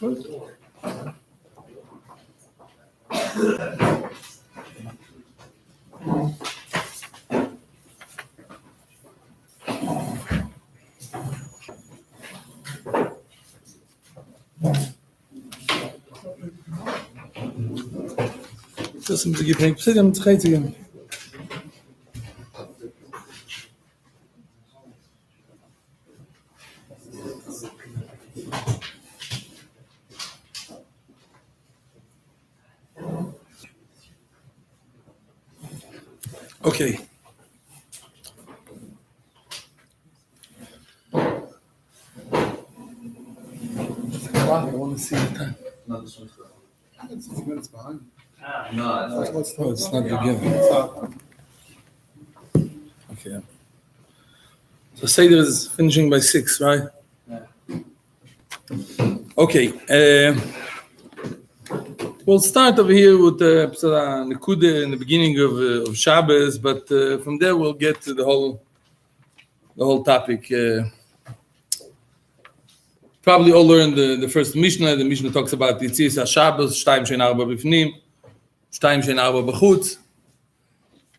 Das sind die Kısmımızı gitmek istedim, tıkaytayım. It's like, Oh, it's not beginning. Okay. So Seder is finishing by six, right? Okay. Uh, we'll start over here with uh, the Nekuda in the beginning of, uh, of Shabbos, but uh, from there we'll get to the whole the whole topic. Uh, probably all learned the, the first Mishnah. The Mishnah talks about Yitzis HaShabbos, Shtayim Shein Arba Bifnim, Shtayim Shein Arba B'chutz.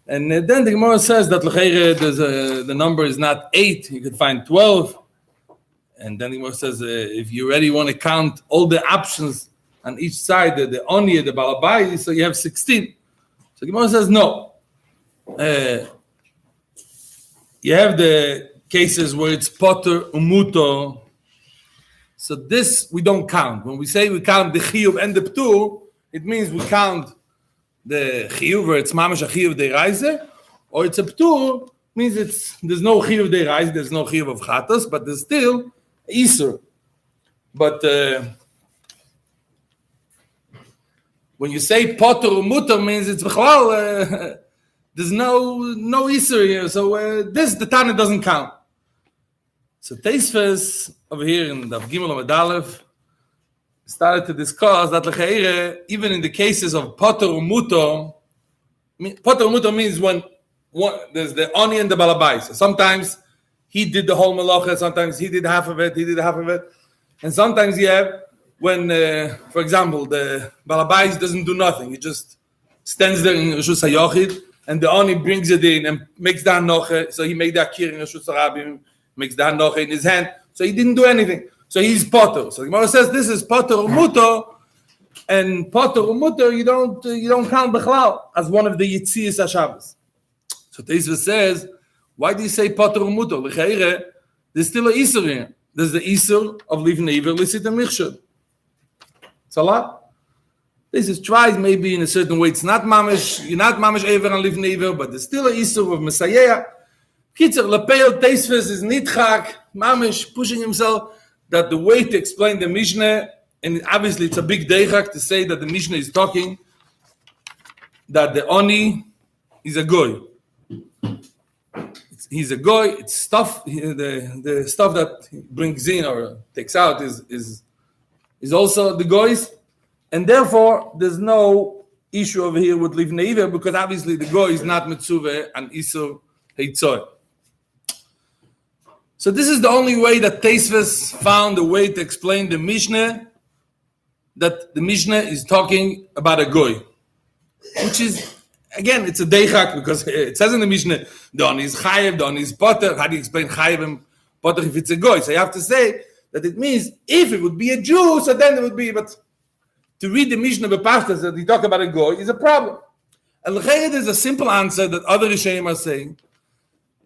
And then the Gemara says that a, the number is not eight, you could find 12. And then the Gemara says, uh, if you already want to count all the options on each side, the, the Oni, the Balabai, so you have 16. So the Gemara says, no. Uh, you have the cases where it's Potter, Umuto. So this we don't count. When we say we count the Chiyuv and the Ptur, it means we count the chiyuv where it's mamash a chiyuv de reise, or it's a ptur means it's there's no chiyuv de reise, there's no chiyuv of chatos, but there's still iser. But uh, when you say potter or mutter means it's b'chlal, uh, there's no no iser here, so uh, this the Tana doesn't count. So Teisves over here in the Gimel Aleph started to discuss that lecheire, even in the cases of potter or muto, me- potter or muto means when one, there's the oni and the balabais. So sometimes he did the whole malacha, sometimes he did half of it, he did half of it, and sometimes you have when, uh, for example, the balabais doesn't do nothing; he just stands there in Rishus Hayochid, and the oni brings it in and makes the hanoche. So he made the akir in Rishus Harabim, makes the hanoche in his hand. So he didn't do anything. So he's potter. So the Gemara says this is potter or muto, and potter or muto you don't you don't count bechlal as one of the yitzias hashabbos. So Teisva says, why do you say potter or muto? L'cheire, there's still a isur here. There's the isur of leaving the evil lisit and michshud. It's a lot. This is tried maybe in a certain way. It's not mamish. You're not mamish ever and leaving evil, but there's still a isur of messiah. Kitzer lepeil Teisves is nitchak mamish pushing himself that the way to explain the Mishnah, and obviously it's a big deichak to say that the Mishnah is talking that the Oni is a goy. He's a goy. It's stuff. The the stuff that he brings in or takes out is is is also the goys, and therefore there's no issue over here with livnei because obviously the goy is not mitzuve and isur heitzor. So this is the only way that Teisves found a way to explain the Mishnah that the Mishnah is talking about a goy, which is again it's a deichak because it says in the Mishnah Don is chayev, Don is potter. How do you explain chayev and potter if it's a goy? So you have to say that it means if it would be a Jew, so then it would be. But to read the Mishnah of bepashtas that he talk about a goy is a problem. L'chayed is a simple answer that other Rishonim are saying.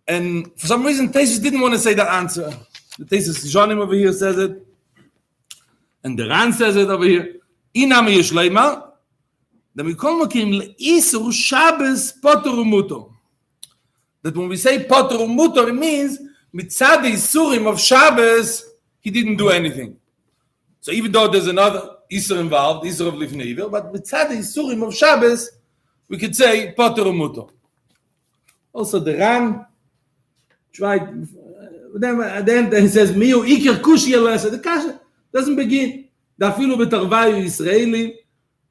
And for some reason, Tesis didn't want to say that answer. The Tesis Jonim over here says it, and the Ran says it over here. Inam Yishleima, the Mikol Makim Le'isur Shabbos Potter Umuto. That when we say Potter Umuto, it means mitzad the Isurim of Shabbos, he didn't do anything. So even though there's another Isur involved, Isur of Livnei Evil, but mitzad the Isurim of Shabbos, we could say Potter Umuto. Also, the Ran tried. uh, Then, and then he says, "Miu iker kushi elasa." The kasha doesn't begin. The afilu betarvayu Israeli.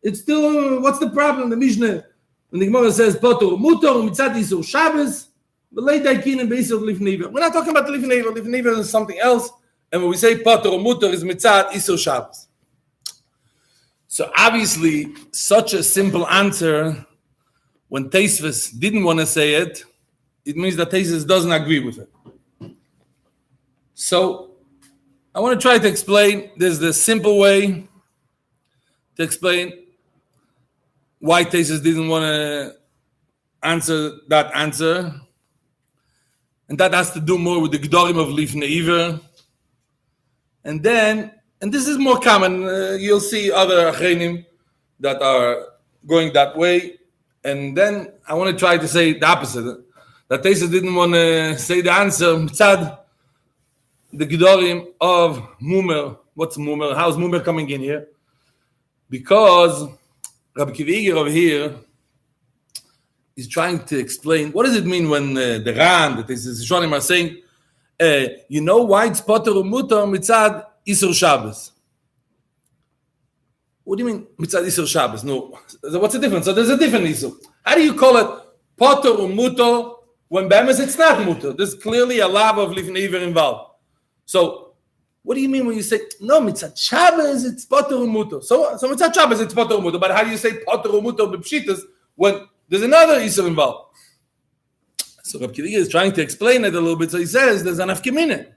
It's still. What's the problem? The Mishnah, when the Gemara says potor mutor mitzad isur Shabbos. We're not talking about lifneiva. Lifneiva is something else. And when we say potor mutor is mitzad isur Shabbos. So obviously, such a simple answer, when Taisvis didn't want to say it, it means that Tesis doesn't agree with it. So I want to try to explain. There's the simple way to explain why Tesis didn't want to answer that answer. And that has to do more with the Gdorim of Iver. And then and this is more common. Uh, you'll see other achrenim that are going that way. And then I want to try to say the opposite. That Tesa didn't want to say the answer. Tzad, the Gedorim of Mumer. What's Mumer? How's Mumer coming in here? Because Rabbi Akiva Eiger over here is trying to explain what does it mean when uh, the Ran, the Rishonim are saying, uh, you know why it's Potter Umutar Mitzad Isur Shabbos. What do you mean mitzad Isur Shabbos? No, what's the difference? So there's a different Isur. How do you call it potter muto when bemis it's not muto? There's clearly a lab of livneiver involved. So what do you mean when you say no mitzad Shabbos it's potter muto? So so mitzad Shabbos it's potter or. But how do you say potter muto b'pshitas when there's another Isur involved? So Rav Akiva Eiger is trying to explain it a little bit. So he says there's an afkemine.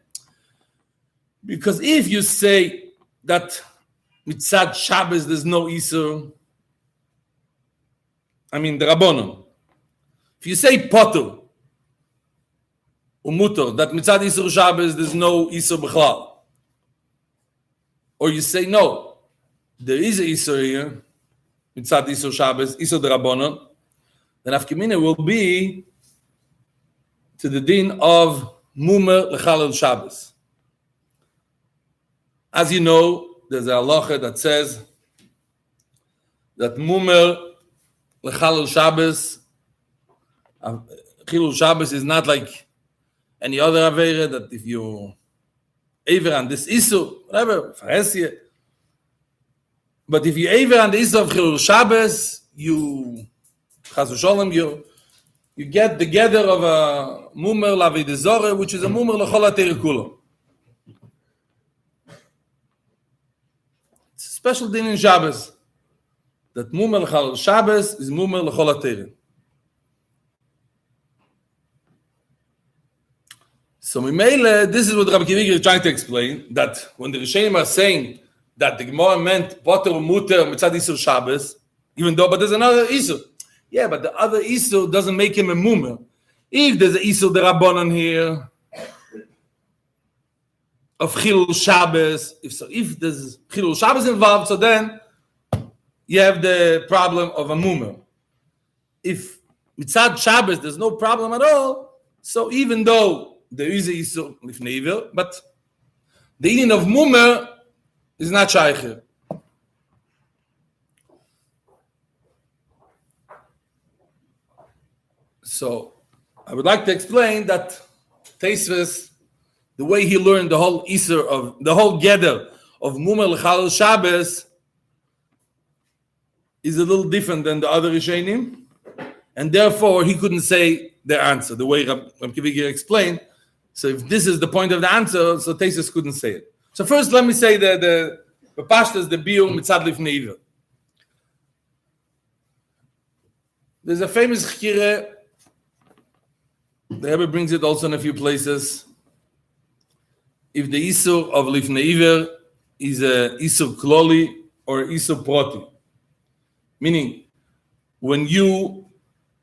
Because if you say that mitzad Shabbos there's no Isur, I mean the Rabbonon. If you say Potter, That mitzad Isur Shabbos there's no Isur B'chlal, or you say no, there is a Isur here, mitzad Isur Shabbos, Isur the Rabbonon, then Afkemina will be to the din of Mumer Lechalel Shabbos. As you know, there's a halacha that says that mumer lechalul Shabbos, uh, chilul Shabbos is not like any other avera that if you aver on this isu, whatever, faresie. But if you aver on the isu of chilul Shabbos, you chas v'sholem, you you get together of a mumer lavidizore, which is a mumer lechol kulo. special din in Shabbos. That Mumel Chal Shabbos is Mumel Lechol HaTeirin. So Mimele, this is what Rabbi Akiva Eiger is trying to explain, that when the Rishonim are saying that the Gemara meant Potter Muter Mitzad Isur Shabbos, even though, but there's another Isur. Yeah, but the other Isur doesn't make him a Mumer. If there's an Isur Rabbanon here, of Chilul Shabbos. If so, if there's Chilul Shabbos involved, so then you have the problem of a mumer. If mitzad Shabbos, there's no problem at all. So even though there is a issue lifnei but the eating of mumer is not shaykh. So I would like to explain that Taisvis the way he learned the whole Easter of the whole gather of Mumel Chal Shabbos is a little different than the other Rishonim, and therefore he couldn't say the answer the way Rab, Rab explained. So if this is the point of the answer, so Tesis couldn't say it. So first, let me say the the the pashtas the biur mitzad lifnei There's a famous chire. The Rebbe brings it also in a few places if the Isur of Lifnei is a Isur Kloli or Isur Proti. Meaning, when you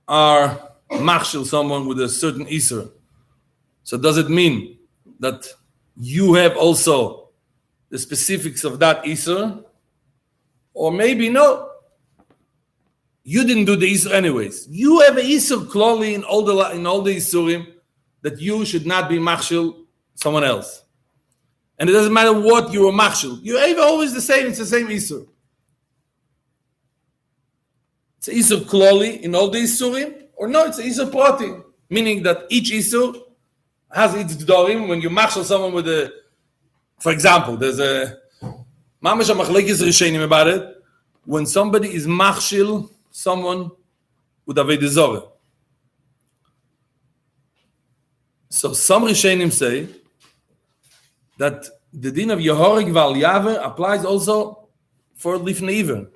are marshal someone with a certain Isur, so does it mean that you have also the specifics of that Isur? Or maybe no. You didn't do the Isur anyways. You have a Isur Kloli in all the in all the Isurim that you should not be marshal someone else. And it doesn't matter what you are machshel. You're always the same. It's the same Isur. It's an Isur Kloli in all the Isurim, or no, it's an Isur Proti, meaning that each Isur has its Gdorim. When you machshel someone with a, for example, there's a Mamash HaMachlekes Rishonim about it. When somebody is machshel someone with a Zorah. So some Rishonim say that the din of Yehorig Val Yaver applies also for Lifnei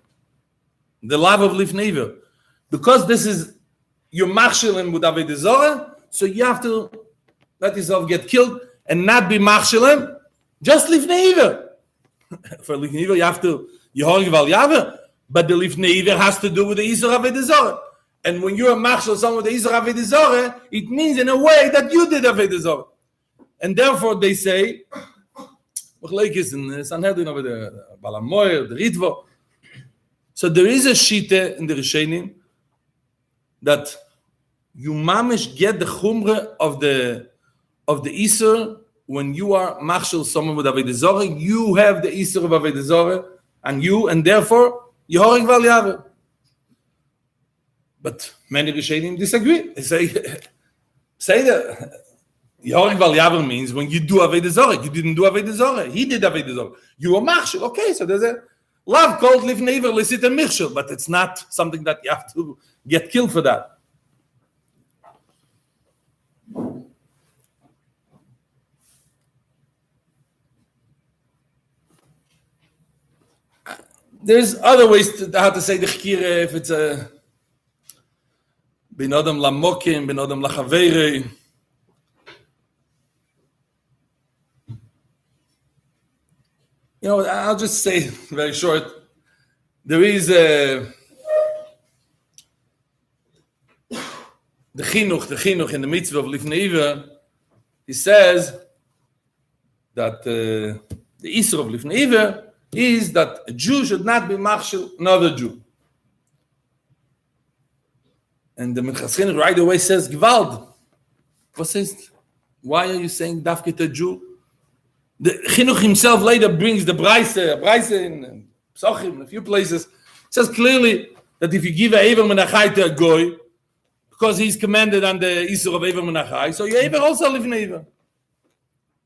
the love of lifneiver. Because this is you your machshalim with Avodah Zorah, so you have to let yourself get killed and not be machshalim, just lifneiver. For lifneiver, you have to Yehorig Val Yaver, but the lifneiver has to do with the Isra Avodah Zorah. And when you're a machshel someone with the Isra Avodah it means in a way that you did Avodah Zorah. And therefore they say, Machlekes in Sanhedrin over the Balamoyer, the Ritvo. So there is a shita in the Rishonim that you mamish get the chumre of the of the Isser when you are machshel someone with Avodah you have the Isser of Avodah and you, and therefore, Yehorig Val. But many Rishonim disagree. They say, say that Yehorig Val means when you do Avodah you didn't do Avodah. He did Avodah. You were machshel. Okay, so there's a love called Livneiver Lisit and Michshel, but it's not something that you have to get killed for that. There's other ways to how to say the chkira eh, if it's a bin adam lamokim, bin adam lachavere. You know, I'll just say very short. There is a the chinuch, the chinuch in the mitzvah of Lifneiva, he says that uh, the Isra of Lifneiva is that a Jew should not be machshel another Jew. And the Minchas Chinuch right away says, Gewald. What says, why are you saying Dafkit Jew? The Chinuch himself later brings the Braise, Braise in Psochim, in a few places, says clearly that if you give a Ever Menachai to a Goy, because he's commanded on the Isur of Ever Menachai, so your Ever also live in Ever.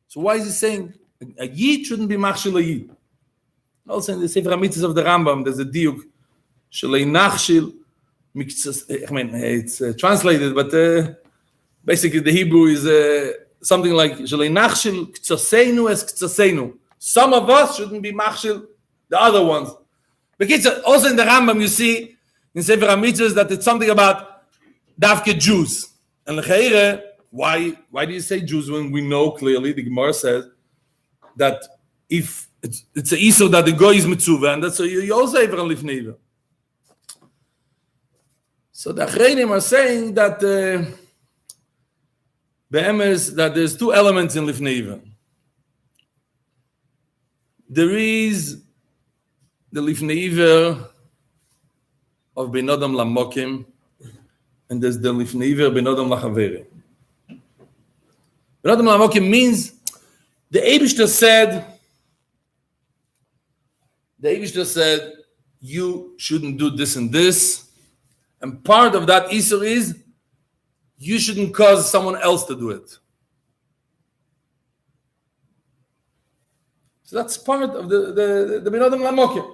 So why is he saying a Yid shouldn't be Machshel a Yid? Also in the Sefer HaMitzvahs of the Rambam, there's a diuk, Shalei Nachshil, I mean, it's uh, translated, but uh, basically the Hebrew is uh, something like Shalei Nachshil Ktsosenu es Ktsosenu. Some of us shouldn't be Machshil, the other ones. Because also in the Rambam you see in Sefer HaMitzvahs that it's something about Davke Jews. And Lecheire, why, why do you say Jews when we know clearly, the Gemara says, that if it's, it's a Isur that the Goy is Mitzvah, and that's so you, you also have a Lifneiva. So the Achreinim are saying that uh, Be'emes, that there's two elements in Lifneiva. There is the Lifneiva of Benodam Lamokim, and there's the Lifneiva of Benodam Lachavere. Benodam Lamokim means the Abishter said, the Abishter said, you shouldn't do this and this. And part of that Isur is you shouldn't cause someone else to do it. So that's part of the the the binodam lamokim.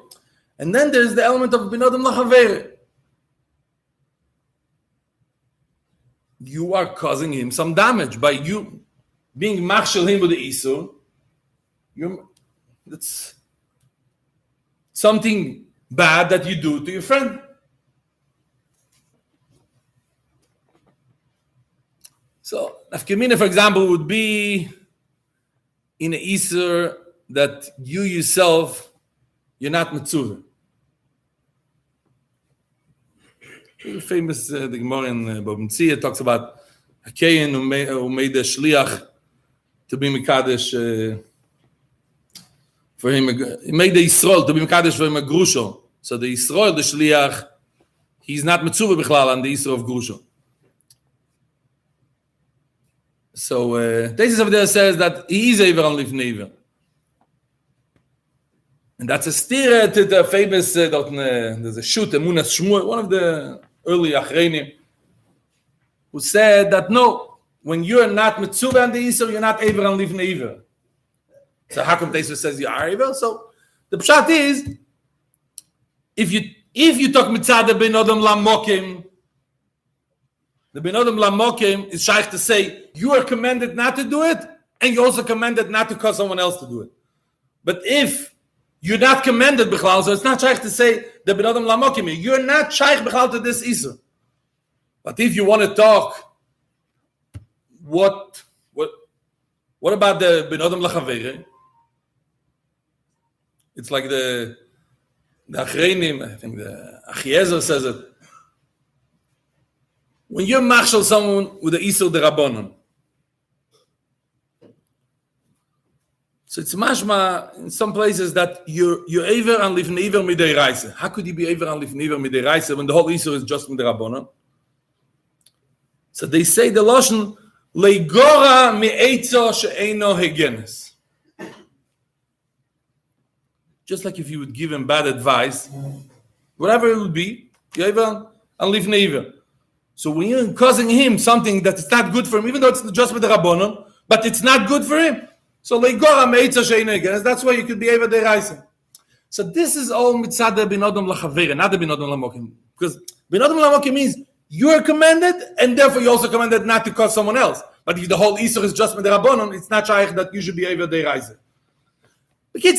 And then there's the element of binodam lachaver. You are causing him some damage by you being machshel him with the isur. You that's something bad that you do to your friend. So nafkamina, for example, would be in a Easter that you yourself you're not mitzvah. Famous uh, the Gemara in uh, talks about Hakayin who made, who made the shliach to be mikadosh uh, for him. He made the Yisrael to be mikadosh for him a grusho. So the Yisrael, the shliach, he's not mitzvah bichlal on the Yisrael of grusho. So uh, Tesis of there says that he is Ever on Livneiver. And that's a steer to the famous, uh, uh, there's a shoot, Emunas Shmuel, one of the early Achreinim, who said that no, when you're not Mitzvah on the Yisrael, you're not Ever on Livneiver. So how come Tesis says you are evil? So the pshat is, if you if you talk Mitzad ben Adam Lamokim, the Benodam Lamokim is shaykh to say you are commanded not to do it, and you also commanded not to cause someone else to do it. But if you're not commanded bichlal, so it's not shaykh to say the ben adam lamokim. You're not shaykh bichlal to this isur. But if you want to talk, what what what about the ben adam lachavere? It's like the the Achreinim, I think the Achiezer says it. When you're marshal someone with the Isur de Rabbanon, so it's mashma in some places that you're you're ever and live never midei. How could you be ever and live never midei reise when the whole Isur is just with the Rabbanon? So they say the Lashon leigora me'etzo she'eino hegenes just like if you would give him bad advice, whatever it would be, Yevel and leave Neiver. So when you're causing him something that is not good for him, even though it's just with the Rabbanon, but it's not good for him. So eh, that's why you could be to rise. So this is all mitzad bin adam lachavere, not the bin adam lamokim. Because bin adam lamokim means you are commanded, and therefore you also commanded not to cause someone else. But if the whole Isur is just with the Rabbanon, it's not shaykh that you should be able to rise.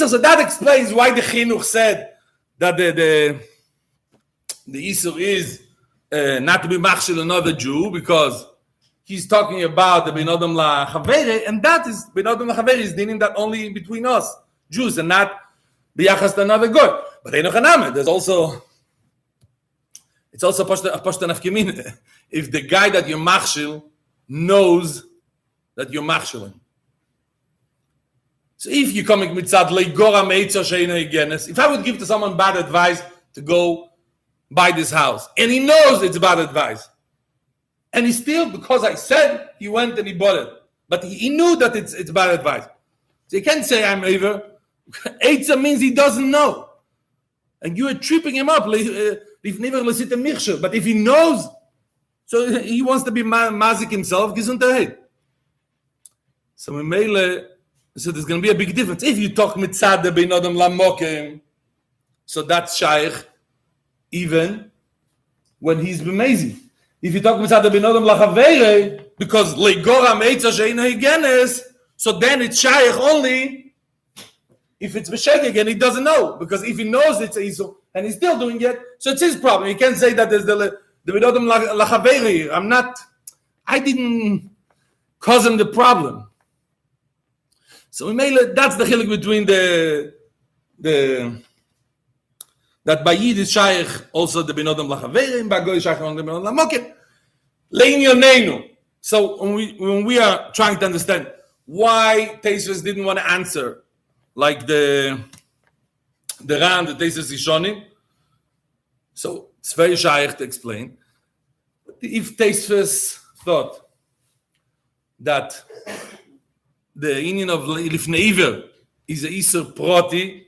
So that explains why the Chinuch said that the the, the Isur is uh, not to be machshel another Jew because he's talking about the Binodam La Chavere, and that is Binodam La Chavere is dealing that only between us Jews and not biyachas to another God. But there's also it's also If the guy that you're machshel knows that you're machsheling. So if you're coming mitzad leigora meitza sheina genes, if I would give to someone bad advice to go buy this house, and he knows it's bad advice, and he still, because I said, he went and he bought it, but he, knew that it's it's bad advice. So you can't say I'm over. Eitza means he doesn't know, and you are tripping him up. Uh, but if he knows, so he wants to be mazik himself, gesundheit. So we may so there's going to be a big difference. If you talk mitzad bein adam lamokim, so that's shaykh, even when he's b'mezi. If you talk mitzad bein adam lachavere, because legora meitza sheina higenes, so then it's shaykh only if it's b'shegeg again, he doesn't know. Because if he knows it's iso and he's still doing it, so it's his problem. He can't say that there's the the binodam lachaveri. I'm not. I didn't cause him the problem. So we made that's the chilik between the the that by Yid is shaykh also the benodam lachaverim, by Goy shaykh on the benodam lamokim. Lein. So when we when we are trying to understand why Tesis didn't want to answer like the the Ran, the Tesis Ishonim, so it's very shaykh to explain. If Tesis thought that the union of Lifneiver is a Isser Proti.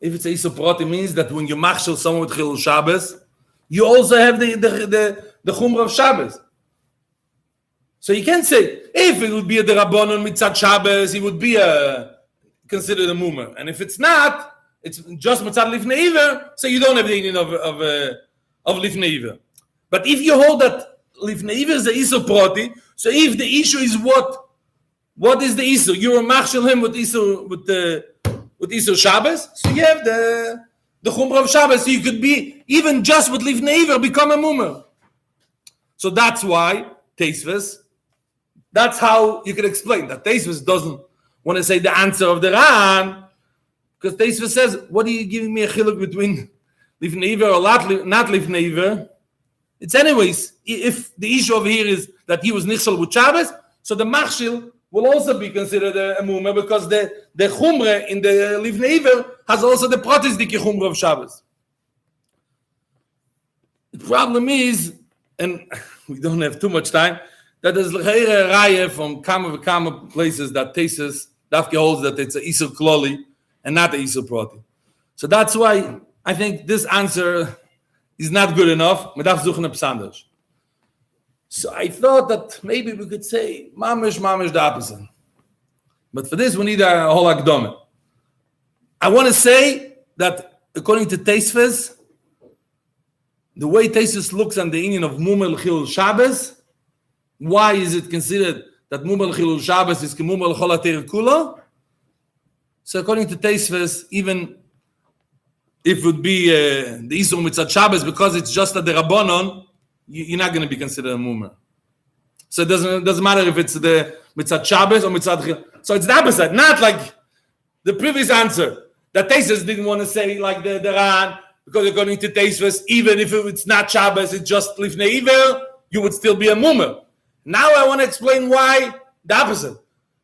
If it's a Isser Proti, means that when you marshal someone with Chilul Shabbos, you also have the, the, the, the Chumrah of Shabbos. So you can't say, if it would be a Rabbanon Mitzat Shabbos, he would be a, considered a Mumah. And if it's not, it's just Mitzat Lifneiver, so you don't have the union of, of, uh, of Lifneiver. But if you hold that Lifneiver is a Isser Proti, so if the issue is what, what is the issue? You're a marshal him with issue with the with issue Shabbos. So you have the the chumrah of Shabbos. So you could be even just with livneiver become a mummer. So that's why Teisves. That's how you can explain that Teisves doesn't want to say the answer of the Ran because Teisves says, "What are you giving me a chiluk between livneiver or not livneiver?" It's anyways, if the issue over here is that he was nichsel with Shabbos, so the machshil will also be considered a, a mumah because the, the chumre in the livneiver has also the protisdik chumre of Shabbos. The problem is, and we don't have too much time, that there's a raya from kama kama places that tesis dafke holds that it's a isur kloli and not a isur proti. So that's why I think this answer is not good enough. So I thought that maybe we could say mamish mamish the opposite. But for this, we need a whole akdome. I want to say that according to Teisves, the way Teisves looks on the union of Mumel Chilul Shabbos, why is it considered that Mumel Chilul Shabbos is Mumel Cholater Kula? So according to Teisves, even if it would be uh, the Isur Mitzat Shabbos, because it's just a Derabonon, you, you're not going to be considered a Mumer. So it doesn't, it doesn't matter if it's the Mitzat Shabbos or Mitzat Chil. So it's the opposite, not like the previous answer. That Teisves didn't want to say like the, the Ran, because according to Teisves, even if it's not Shabbos, it's just Lifnei Iver, you would still be a Mumer. Now I want to explain why the opposite.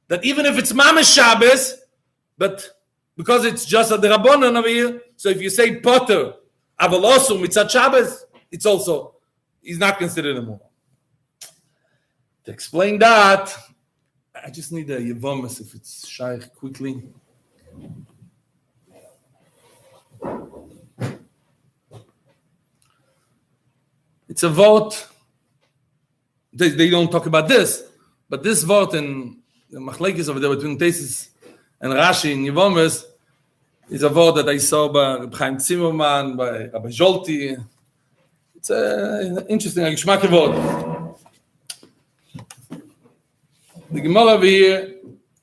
That even if it's Mamash Shabbos, but because it's just a Rabbanon over here, so if you say Potter, Avalosu, Mitzat Shabbos, it's also, he's not considered a Mumer. To explain that, I just need a Yevomis if it's Shaykh quickly. It's a vote. They, they don't talk about this, but this vote in the Machlekes over there between Tesis and Rashi in Yevomis is a vote that I saw by Reb Chaim Zimmerman, by Rabbi Jolti. It's a interesting, a geschmack vote. The Gemara over here,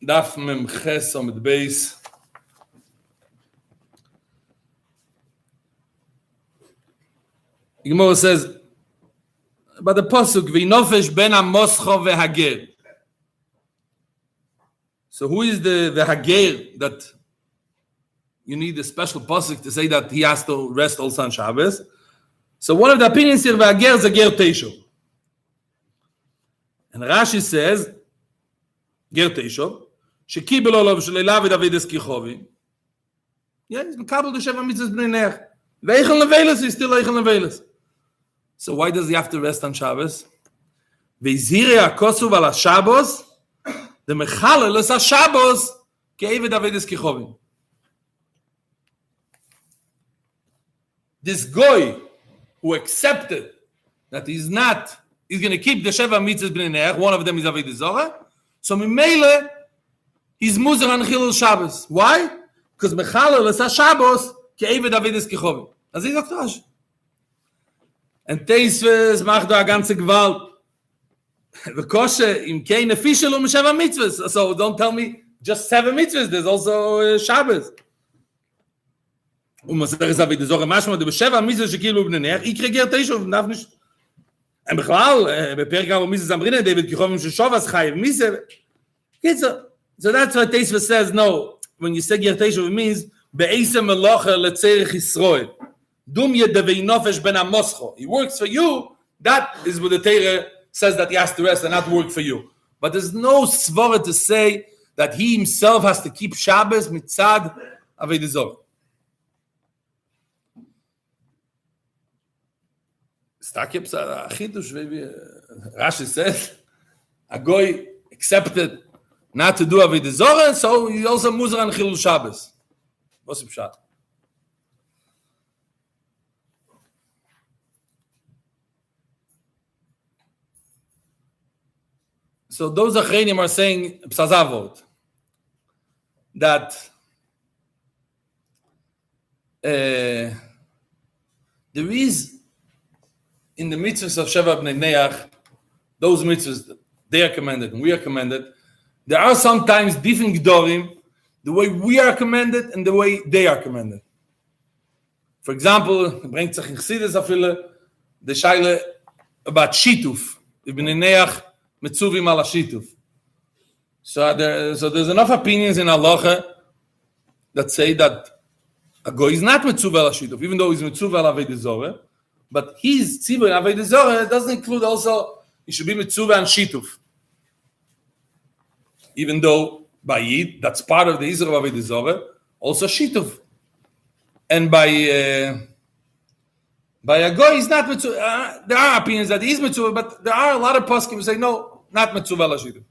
Daf Mem Ches on the base. The says, but the pasuk v'nofesh ben amoscho vehager. So who is the the hager that you need a special pasuk to say that he has to rest also on Shabbos? So one of the opinions here vehager is a ger. And Rashi says ger teisho shekibel olav shleilav v'davides kichovi. Yeah, he's the sheva mitzvahs bnei nech. Veichel neveles is still veichel neveles. So why does he have to rest on Shabbos? Veizire akosu vala Shabbos, the mechalel es Shabbos, keive Davidis This guy who accepted that he's not, he's going to keep the Sheva mitzvahs b'nei one of them is Avedis Zorah, so Mimele, he's muzer on Chilul Shabbos. Why? Because mechalel es Shabbos, keive Davidis kichovim. As he sagt Rashi. Und Teisves ganze Gewalt. The kosher im keine Fischel um mitzvahs. So don't tell me just seven mitzvahs. There's also uh, Shabbos. Und man sagt, es habe die Sorge, manchmal du Sheva mitzvahs שכאילו בני נח, ich kriege תשע ונף nicht. Und בכלל, בפרק כמה מיtzvahs am Rinnen, David kichom של שובס חייב מיtzvah. Kitzur. So that's what Teisves says, no, when you say ger תשע, it means be'esa melocha letzerich Yisroel. Dum ye devei nofesh ben amoscho. He works for you. That is what the Torah says that he has to rest and not work for you. But there's no svara to say that he himself has to keep Shabbos mitzad avedizor. Stakip chidush maybe Rashi says a goy accepted not to do avedizor, so he also muzar on chilul Shabbos. What's the pshat? So those Achrenim are saying Psazavot that uh, there is in the mitzvahs of Sheva Bnei Neach, those mitzvahs they are commanded and we are commanded. There are sometimes different gedorim, the way we are commanded and the way they are commanded. For example, bringt sich in Chassidus afile the shaila about shituf. Ibn Neach mitzuvim al shituf. So there, so there's enough opinions in halacha that say that a goy is not mitzuv al shituf, even though he's mitzuv al avedizore, but his tzivur in avedizore doesn't include also he should be mitzuv and shituf, even though by yid that's part of the Israel of avedizore, also shituf, and by uh, by a goy is not mitzuv. Uh, there are opinions that he's mitzuv, but there are a lot of poskim who say no, not mitzuva lashidu.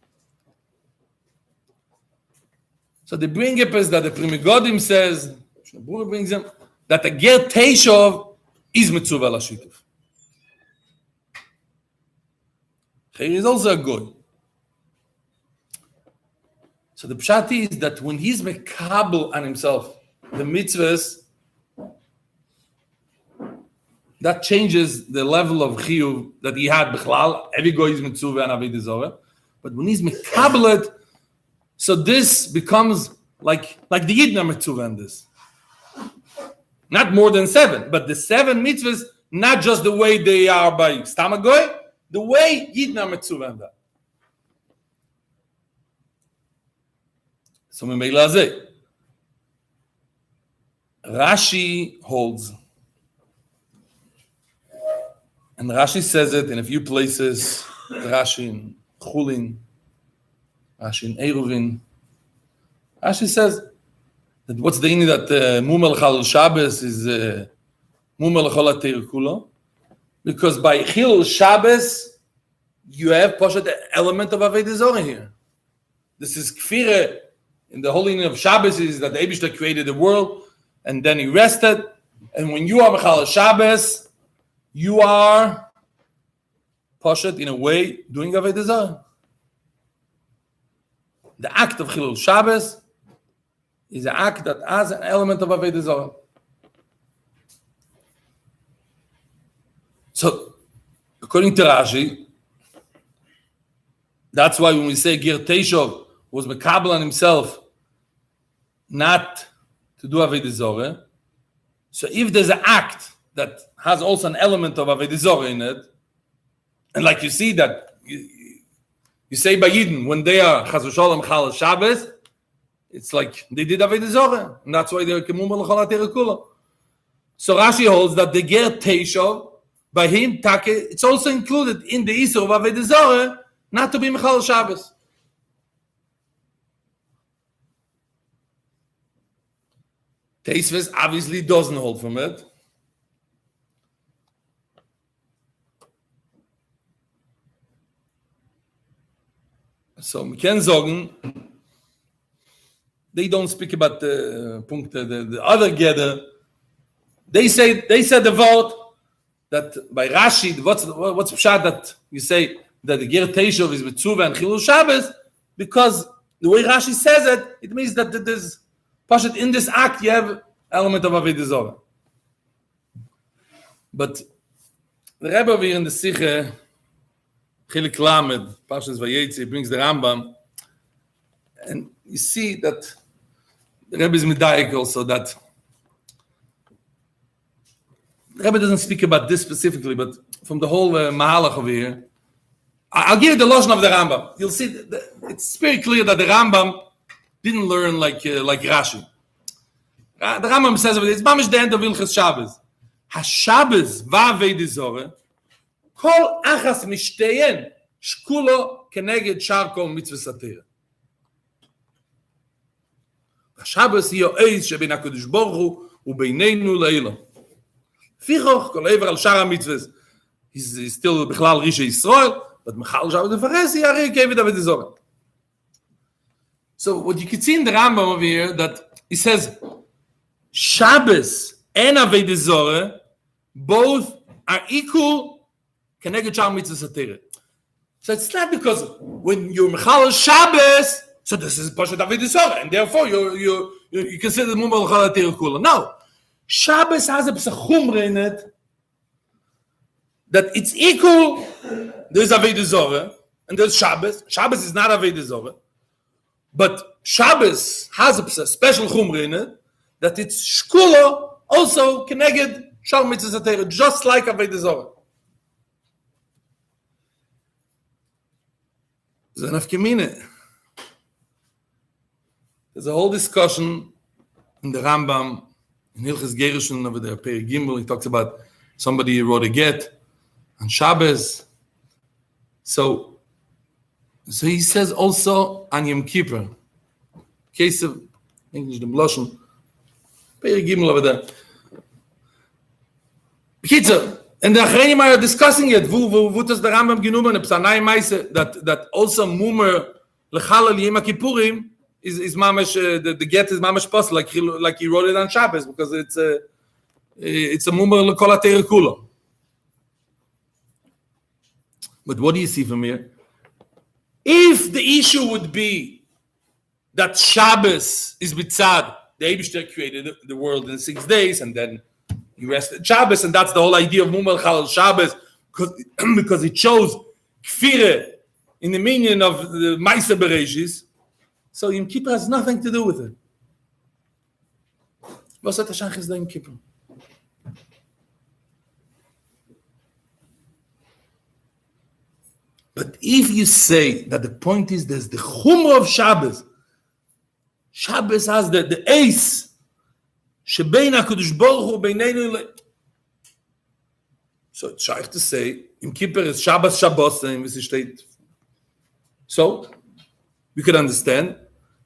So the bring up is that the Pri Megadim says, brings him, that the ger teishov is mitzuva lashidu. He is also a good. So the pshat is that when he's mekabel on himself, the mitzvahs, that changes the level of chiyuv that he had bichlal. Every guy is mitzvah and avodah zarah, but when he's mekabelet, so this becomes like like the Yidna mitzvah in this. Not more than seven, but the seven mitzvahs, not just the way they are by Stamagoy, the way Yidna that. So we make Rashi holds, and Rashi says it in a few places. Rashi in Chulin, Rashi in Eruvin. Rashi says what's the meaning that uh, Mumel Chal Shabbos is uh, Mumel Chal Kulo? Because by Chil Shabbos, you have Poshet the element of Avodah Zorah here. This is Kfire in the holy of Shabbos is that the Abishta created the world and then he rested. And when you are Mechal Shabbos, you are Poshet in a way doing Avodah Zarah. The act of Chilul Shabbos is an act that has an element of Avodah Zarah. So, according to Rashi, that's why when we say Gir Teshov was Mekabel on himself not to do Avodah Zorah. So if there's an act that has also an element of Avodah Zorah in it, and like you see that you, you say by Yidden when they are Chaz v'Sholem Chal Shabbos, it's like they did Avodah Zorah, and that's why they're Kemum Kula. So Rashi holds that the Ger Teishov, by him, take, it's also included in the Isur of Avodah Zorah, not to be Mechal Shabbos. Taisvis obviously doesn't hold from it. So we can sagen, they don't speak about the uh, punkt, the, the other gather. They say they said the vote that by Rashi, what's what's pshat that you say that the ger teishov is mitzuva and chilul Shabbos because the way Rashi says it, it means that there's Pashat, in this act, you have element of Avodah Zorah. But the Rebbe here in the Sikhe, Chilik Lamed, Pashas Vayetzi, brings the Rambam, and you see that the Rebbe is medayik also that the Rebbe doesn't speak about this specifically, but from the whole uh, Mahalach over here, I'll give you the lotion of the Rambam. You'll see, it's very clear that the Rambam didn't learn like uh, like Rashi. Uh, the Rambam says it's mamish the end of Ilchas Shabbos. HaShabbos va'avei Zorah kol achas mishteyen shkulo keneged shar kol mitzvah satira. HaShabbos hi oiz שבין הקדוש ברוך הוא ובינינו לאילם. פיכוך כל עבר על שאר המצווה. He's still בכלל רישי ישראל, but מחל שבס מפרס, היא הרי כבד עבד זורם. So what you can see in the Rambam over here that he says Shabbos and Avodah Zorah both are equal connected Shal Mitzvah Satira. So it's not because when you're Mechal Shabbos, so this is Pashat Avodah Zorah, and therefore you you you, consider Mechal Satira Kula. No, Shabbos has a Psachumra in it that it's equal. There's Avodah Zorah and there's Shabbos. Shabbos is not Avodah Zorah. But Shabbos has a special chumra in it that it's shkula also connected shal mitzvah just like Avodah Zorah. There's a whole discussion in the Rambam in Hilchas Gerishon over there, Peri Gimel. He talks about somebody wrote a get on Shabbos. So so he says also on Yom Kippur, case of English the blushing, very gimel over there. Bekitzer, and the Achrenim are discussing it. Wo wo wo das der Rambam genommen, ob sanai meise that that also mumer lechal al Yom Kippurim is is mamash uh, the, the get is mamash pas like he, like he wrote it on Shabbos because it's a it's a mumer lekol kula. But what do you see from here? If the issue would be that Shabbos is mitzad, the Abishter created the world in six days and then he rested Shabbos, and that's the whole idea of Mumal Chal Shabbos because, because it shows kfire in the meaning of the Maisa Bereshis. So Yom Kippur has nothing to do with it. Was hat er schon gesagt in Kippur? But if you say that the point is there's the chumrah of Shabbos, Shabbos has the, the ace, shebein HaKadosh Baruch Hu beineinu le... So it's shaykh to say, in Kippur is Shabbos Shabbos, and this is state. So, we could understand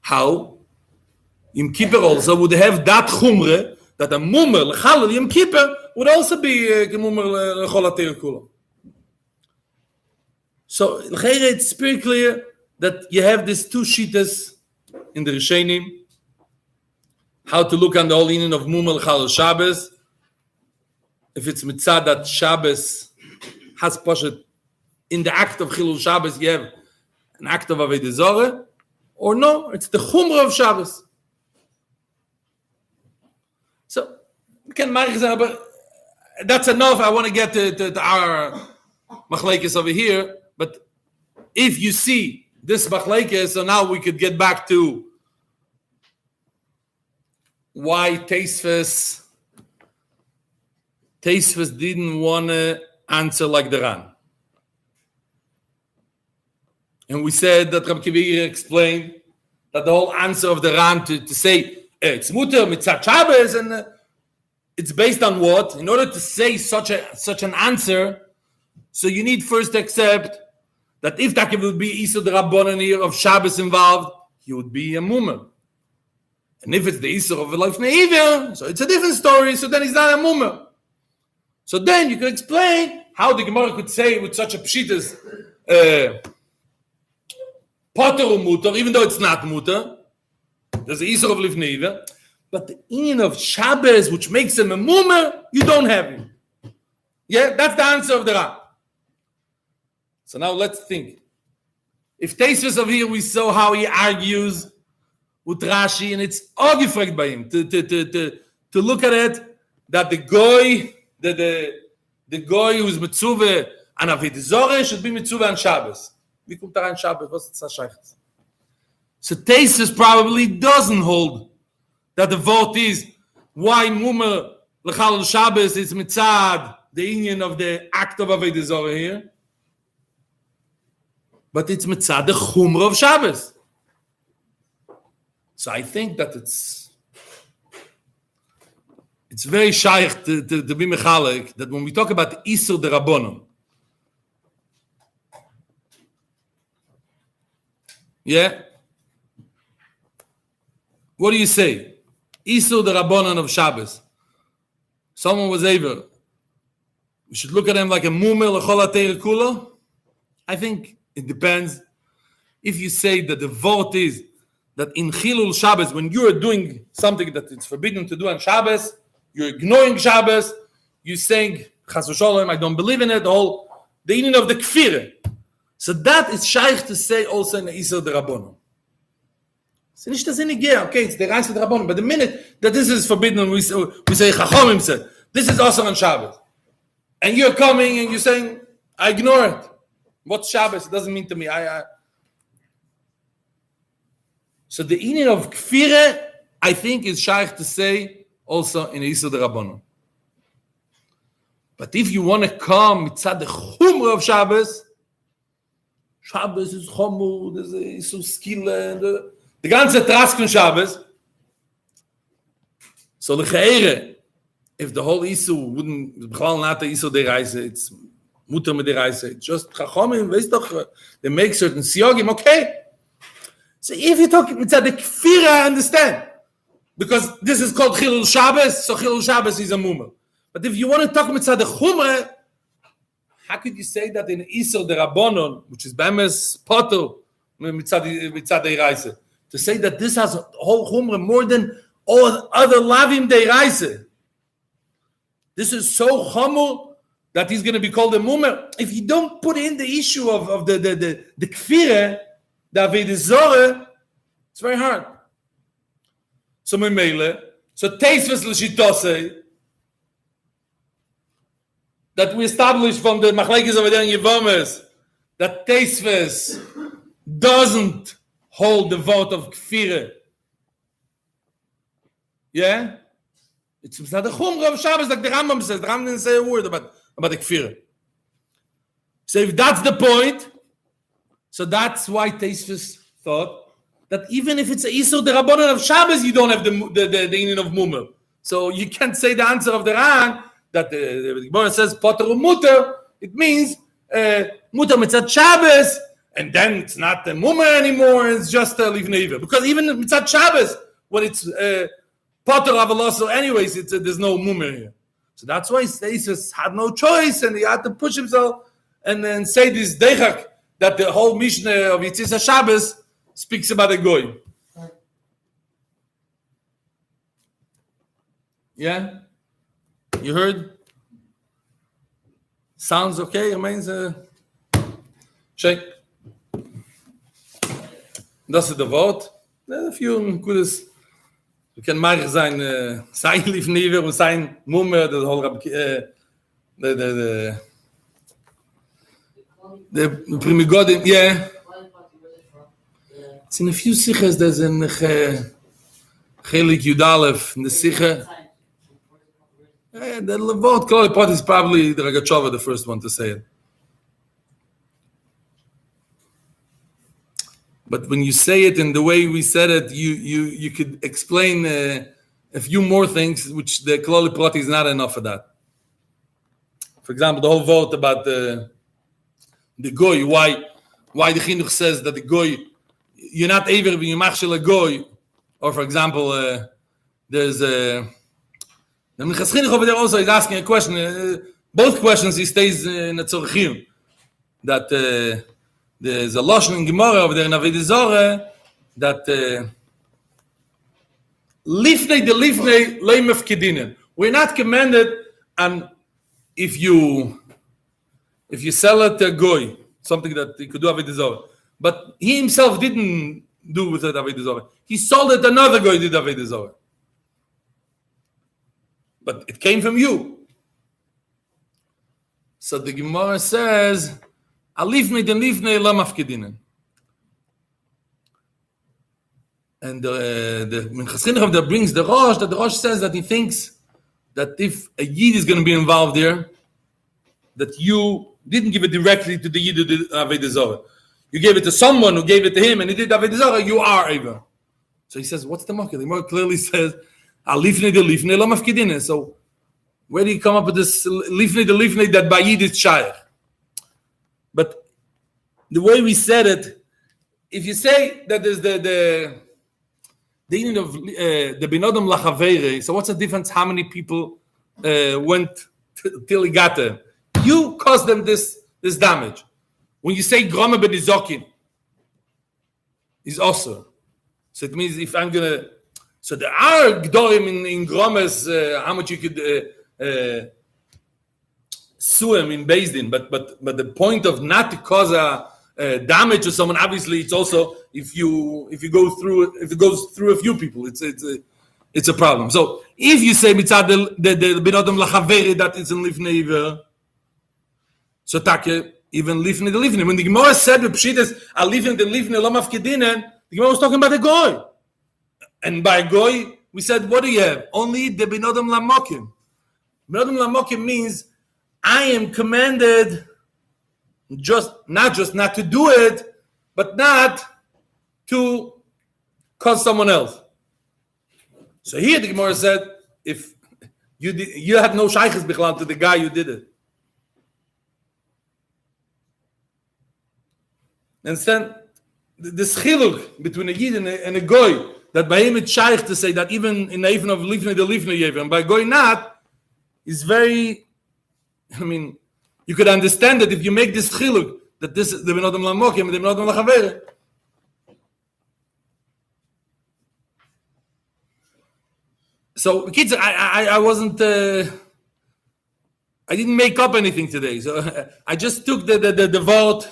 how in Kippur also would have that chumre, that a mummer, lechalel, in Kippur, would also be uh, gemummer lechol atir kulam. So, it's pretty clear that you have these two shitas in the Rishonim, how to look on the whole union of Mumel Chal Shabbos. If it's mitzad that Shabbos has poshet in the act of Chilul Shabbos, you have an act of Avodah Zorah, or no, it's the Chumrah of Shabbos. So, can but that's enough. I want to get to, to, to our machlekes over here. But if you see this machlekes, so now we could get back to why Taisfus Taisfus didn't want to answer like the Ran. And we said that Rabbi Akiva Eiger explained that the whole answer of the Ran to, to say eh, it's mutter mitzat Shabbos and uh, it's based on what? In order to say such a such an answer, so you need first to accept that if that would be Isa the Rabbanan here of Shabbos involved, he would be a mummer. And if it's the Isa of lifnei iver, so it's a different story, so then he's not a mummer. So then you can explain how the Gemara could say with such a pshitas uh, potter mutter, even though it's not mutter, there's the Isa of Lifnei Iver, but the in of Shabbos, which makes him a mummer, you don't have him. Yeah, that's the answer of the Ran. So now let's think. If Tesis of here we saw how he argues with Rashi, and it's all gefragt by him to, to, to, to, to look at it that the goy, the, the, the goy who's mitzuve an Avodah Zorah should be mitzuve on Shabbos. Wie kommt da rein Was ist das? So Tesis probably doesn't hold that the vote is why Mummer Lechal Shabbos is mitzad the union of the act of Avodah Zorah here but it's mitzad the chumra of Shabbos. So I think that it's it's very shaykh to, to, to be mechalik that when we talk about Isur the Rabbonim, yeah, what do you say? Isur the Rabbonim of Shabbos. Someone was able. We should look at him like a mumel a kula. I think it depends. If you say that the vote is that in Chilul Shabbos, when you are doing something that it's forbidden to do on Shabbos, you're ignoring Shabbos, you're saying, Chas I don't believe in it, whole, the union of the kfir. So that is shaykh to say also in the the Rabbonim. So nicht das innige, okay, it's the Reis Rabbonim, but the minute that this is forbidden, we say, we say Chachomim said, this is also on Shabbos. And you're coming and you're saying, I ignore it. What Shabbos? It doesn't mean to me. I, I... So the union of kfire, I think, is shaykh to say also in the Rabbanon. But if you want to come mitzad the chumra of Shabbos, Shabbos is chumra, there's a Isu skille, uh, the, the ganze Trask von Shabbos. So the Geire, if the whole Isu wouldn't, not the Isu de Reise, it's mutter mit der reise. Just khachomim weißt doch they make certain siogim okay? So if you talk with the kfira I understand. Because this is called chilul shabbos so chilul shabbos is a mumma but if you want to talk with the chumra how could you say that in isor the rabbonon which is bemes the to say that this has whole chumra more than all other lavim de reise this is so humble that he's going to be called a mumer. If you don't put in the issue of, of the the the, the kfire, the avedizore, it's very hard. So memele, so teisves l'shitose, that we established from the machlekes in Yevomes, that teisves doesn't hold the vote of kfire. Yeah? It's not the Chumra of Shabbos, like the Rambam says. The Rambam didn't say a word about, about the Kfir. So if that's the point, so that's why Taisvis thought that even if it's a Isur the Rabbanon of Shabbos, you don't have the the, the, the of Mumel. So you can't say the answer of the Ran that the, the Gemara says Potter Mutter. It means uh, Mutter Mitzat Shabbos, and then it's not the Mummer anymore. It's just a Lifnei Iver. Because even Mitzat Shabbos, when it's uh, Potter Avaloso, anyways, it's uh, there's no Mummer here. So that's why Stasis had no choice, and he had to push himself and then say this Dechak that the whole Mishnah of Yitzis a Shabbos speaks about a goy. Yeah, you heard? Sounds okay. It means uh, check. Das ist der Wort. Ja, für ein gutes. Wir können mal sein äh, sein lief never und sein Mumme der Holrab äh der der der der Primigod yeah It's in a few sikhs there's in the Chelik Yudalev in the sikha Eh, the Levot Kloli Pot is probably the Rogatchover the first one to say it. But when you say it in the way we said it, you you you could explain uh, a few more things, which the Kloli Proti is not enough for that. For example, the whole vote about the the goy, why why the chinuch says that the goy you're not ever when you machshel a goy, or for example, uh, there's a the Minchas Chinuch over there also is asking a question. Uh, both questions he stays in the Tzorchim that uh, there's a lashon in Gemara over there in Zarah that uh, lifnei de lifnei leimef kedinen. We're not commanded, and if you if you sell it to a goy, something that he could do Zarah, but he himself didn't do with it Zarah. He sold it another goy did Zarah. But it came from you. So the Gemara says, Alifnei den lifnei la mafkedinen. And uh, the Minchas Chinuch that brings the Rosh, that the Rosh says that he thinks that if a Yid is going to be involved there, that you didn't give it directly to the Yid who did. You gave it to someone who gave it to him and he did Avodah Zarah, you are Ava. So he says, what's the market? The market clearly says, Alifnei de lifnei la mafkedinen. So where do you come up with this lifnei de lifnei that by Yid is shaykh? But the way we said it, if you say that there's the the the union of uh, the binodam lachavere, so what's the difference? How many people uh, went t- till he got there? You caused them this this damage. When you say groma benizokin, is also so it means if I'm gonna so there are gdorim in in Gromes, uh, how much you could. Uh, uh, sue him in Bezdin, but but but the point of not to cause a uh, damage to someone, obviously, it's also if you if you go through if it goes through a few people, it's it's a it's a problem. So if you say mitzad the the lachaveri that is in lifnei so take even lifnei the lifnei. When the Gemara said the pshit is a lifnei the lifnei lo mafkedinen, the Gemara was talking about the goy, and by goy we said what do you have? Only the binodam lamokim. Binodam lamokim means I am commanded just not just not to do it, but not to cause someone else. So here the Gemara said, if you did, you had no shaykhs bichlal to the guy who did it. And then the, schiluk between a yid and a, and a goy that by him it's shaykh to say that even in the even of lifnei the lifnei yever and by going not is very I mean, you could understand that if you make this chiluk, that this is the benodam lamokim the benodam lachaver. So, kids, I, I, I wasn't, uh, I didn't make up anything today. So I just took the the, the, the vote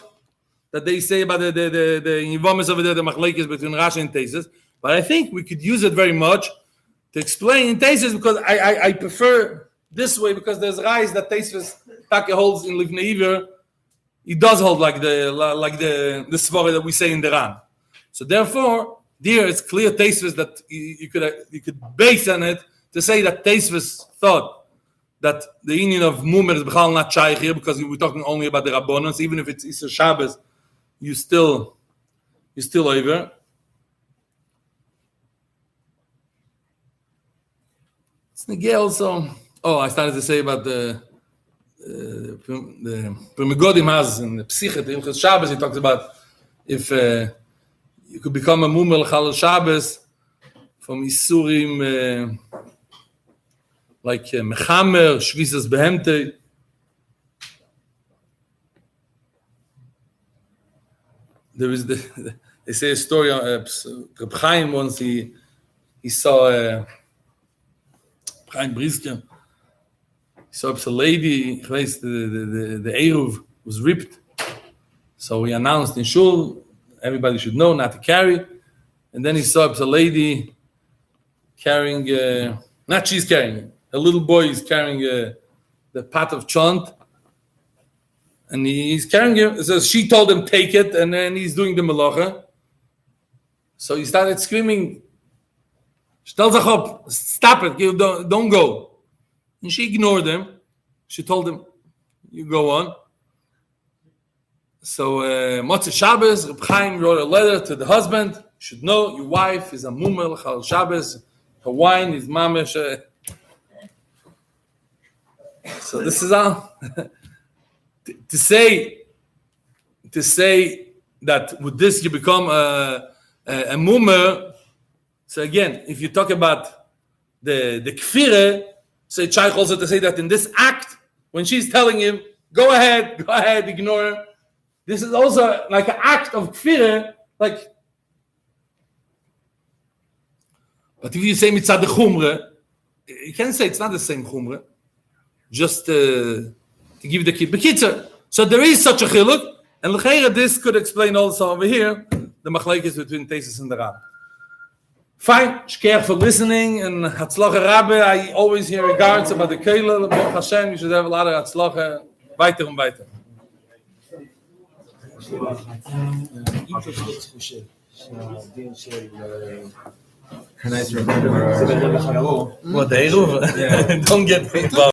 that they say about the the the, the over there, the machlekes between Rashi and Tesis. But I think we could use it very much to explain in Tesis because I, I, I prefer this way because there's guys that Tesis Take holds in Lifnei Iver. He does hold like the like the the svara that we say in the Ran. So therefore, there it's clear Tesis that you, could you could base on it to say that Tesvis thought that the union of Mumer is Bechal not Shaykh here because we're talking only about the Rabbanans, even if it's Isser Shabbos, you still, you still over. It's Nagel also. Oh, I started to say about the uh, the Pri Megadim has in the the Ilchus Shabbos, he talks about if uh, you could become a Mumel Chal Shabbos from Isurim uh, like uh, Mechamer, Shvisas Behemte. There is the, they say a story uh, Reb Chaim once he he saw uh, Chaim Brisker he saw a lady the the the, the Eruv was ripped. So he announced in shul everybody should know not to carry. And then he saw a lady carrying uh, not she's carrying a little boy is carrying uh, the pot of chant. And he's carrying it. So she told him take it and then he's doing the malacha so he started screaming Stell sich up, stop it, you don't, don't go. And she ignored him. She told him, you go on. So uh, Motzei Shabbos, Reb Chaim wrote a letter to the husband. You should know your wife is a mumel chal Shabbos. Her wine is mamish. Uh, so this is all. to, say, to say that with this you become a, a, a. So again, if you talk about the the kfire, so Chaych also to say that in this act, when she's telling him, "Go ahead, go ahead, ignore her," this is also like an act of kfire, like. But if you say mitzad the chumre, you can say it's not the same chumre. Just uh, to give the kid bekitzer. So there is such a chiluk, and l'cheira this could explain also over here the machlekes between Tesis and the Ran. Fine, shkech for listening and Hatzlacha Rabbe. I always hear regards about the Keilah. Baruch Hashem, you should have a lot of Hatzlacha. Weiter und weiter. Can I remember? What, the Eruv? Don't get involved.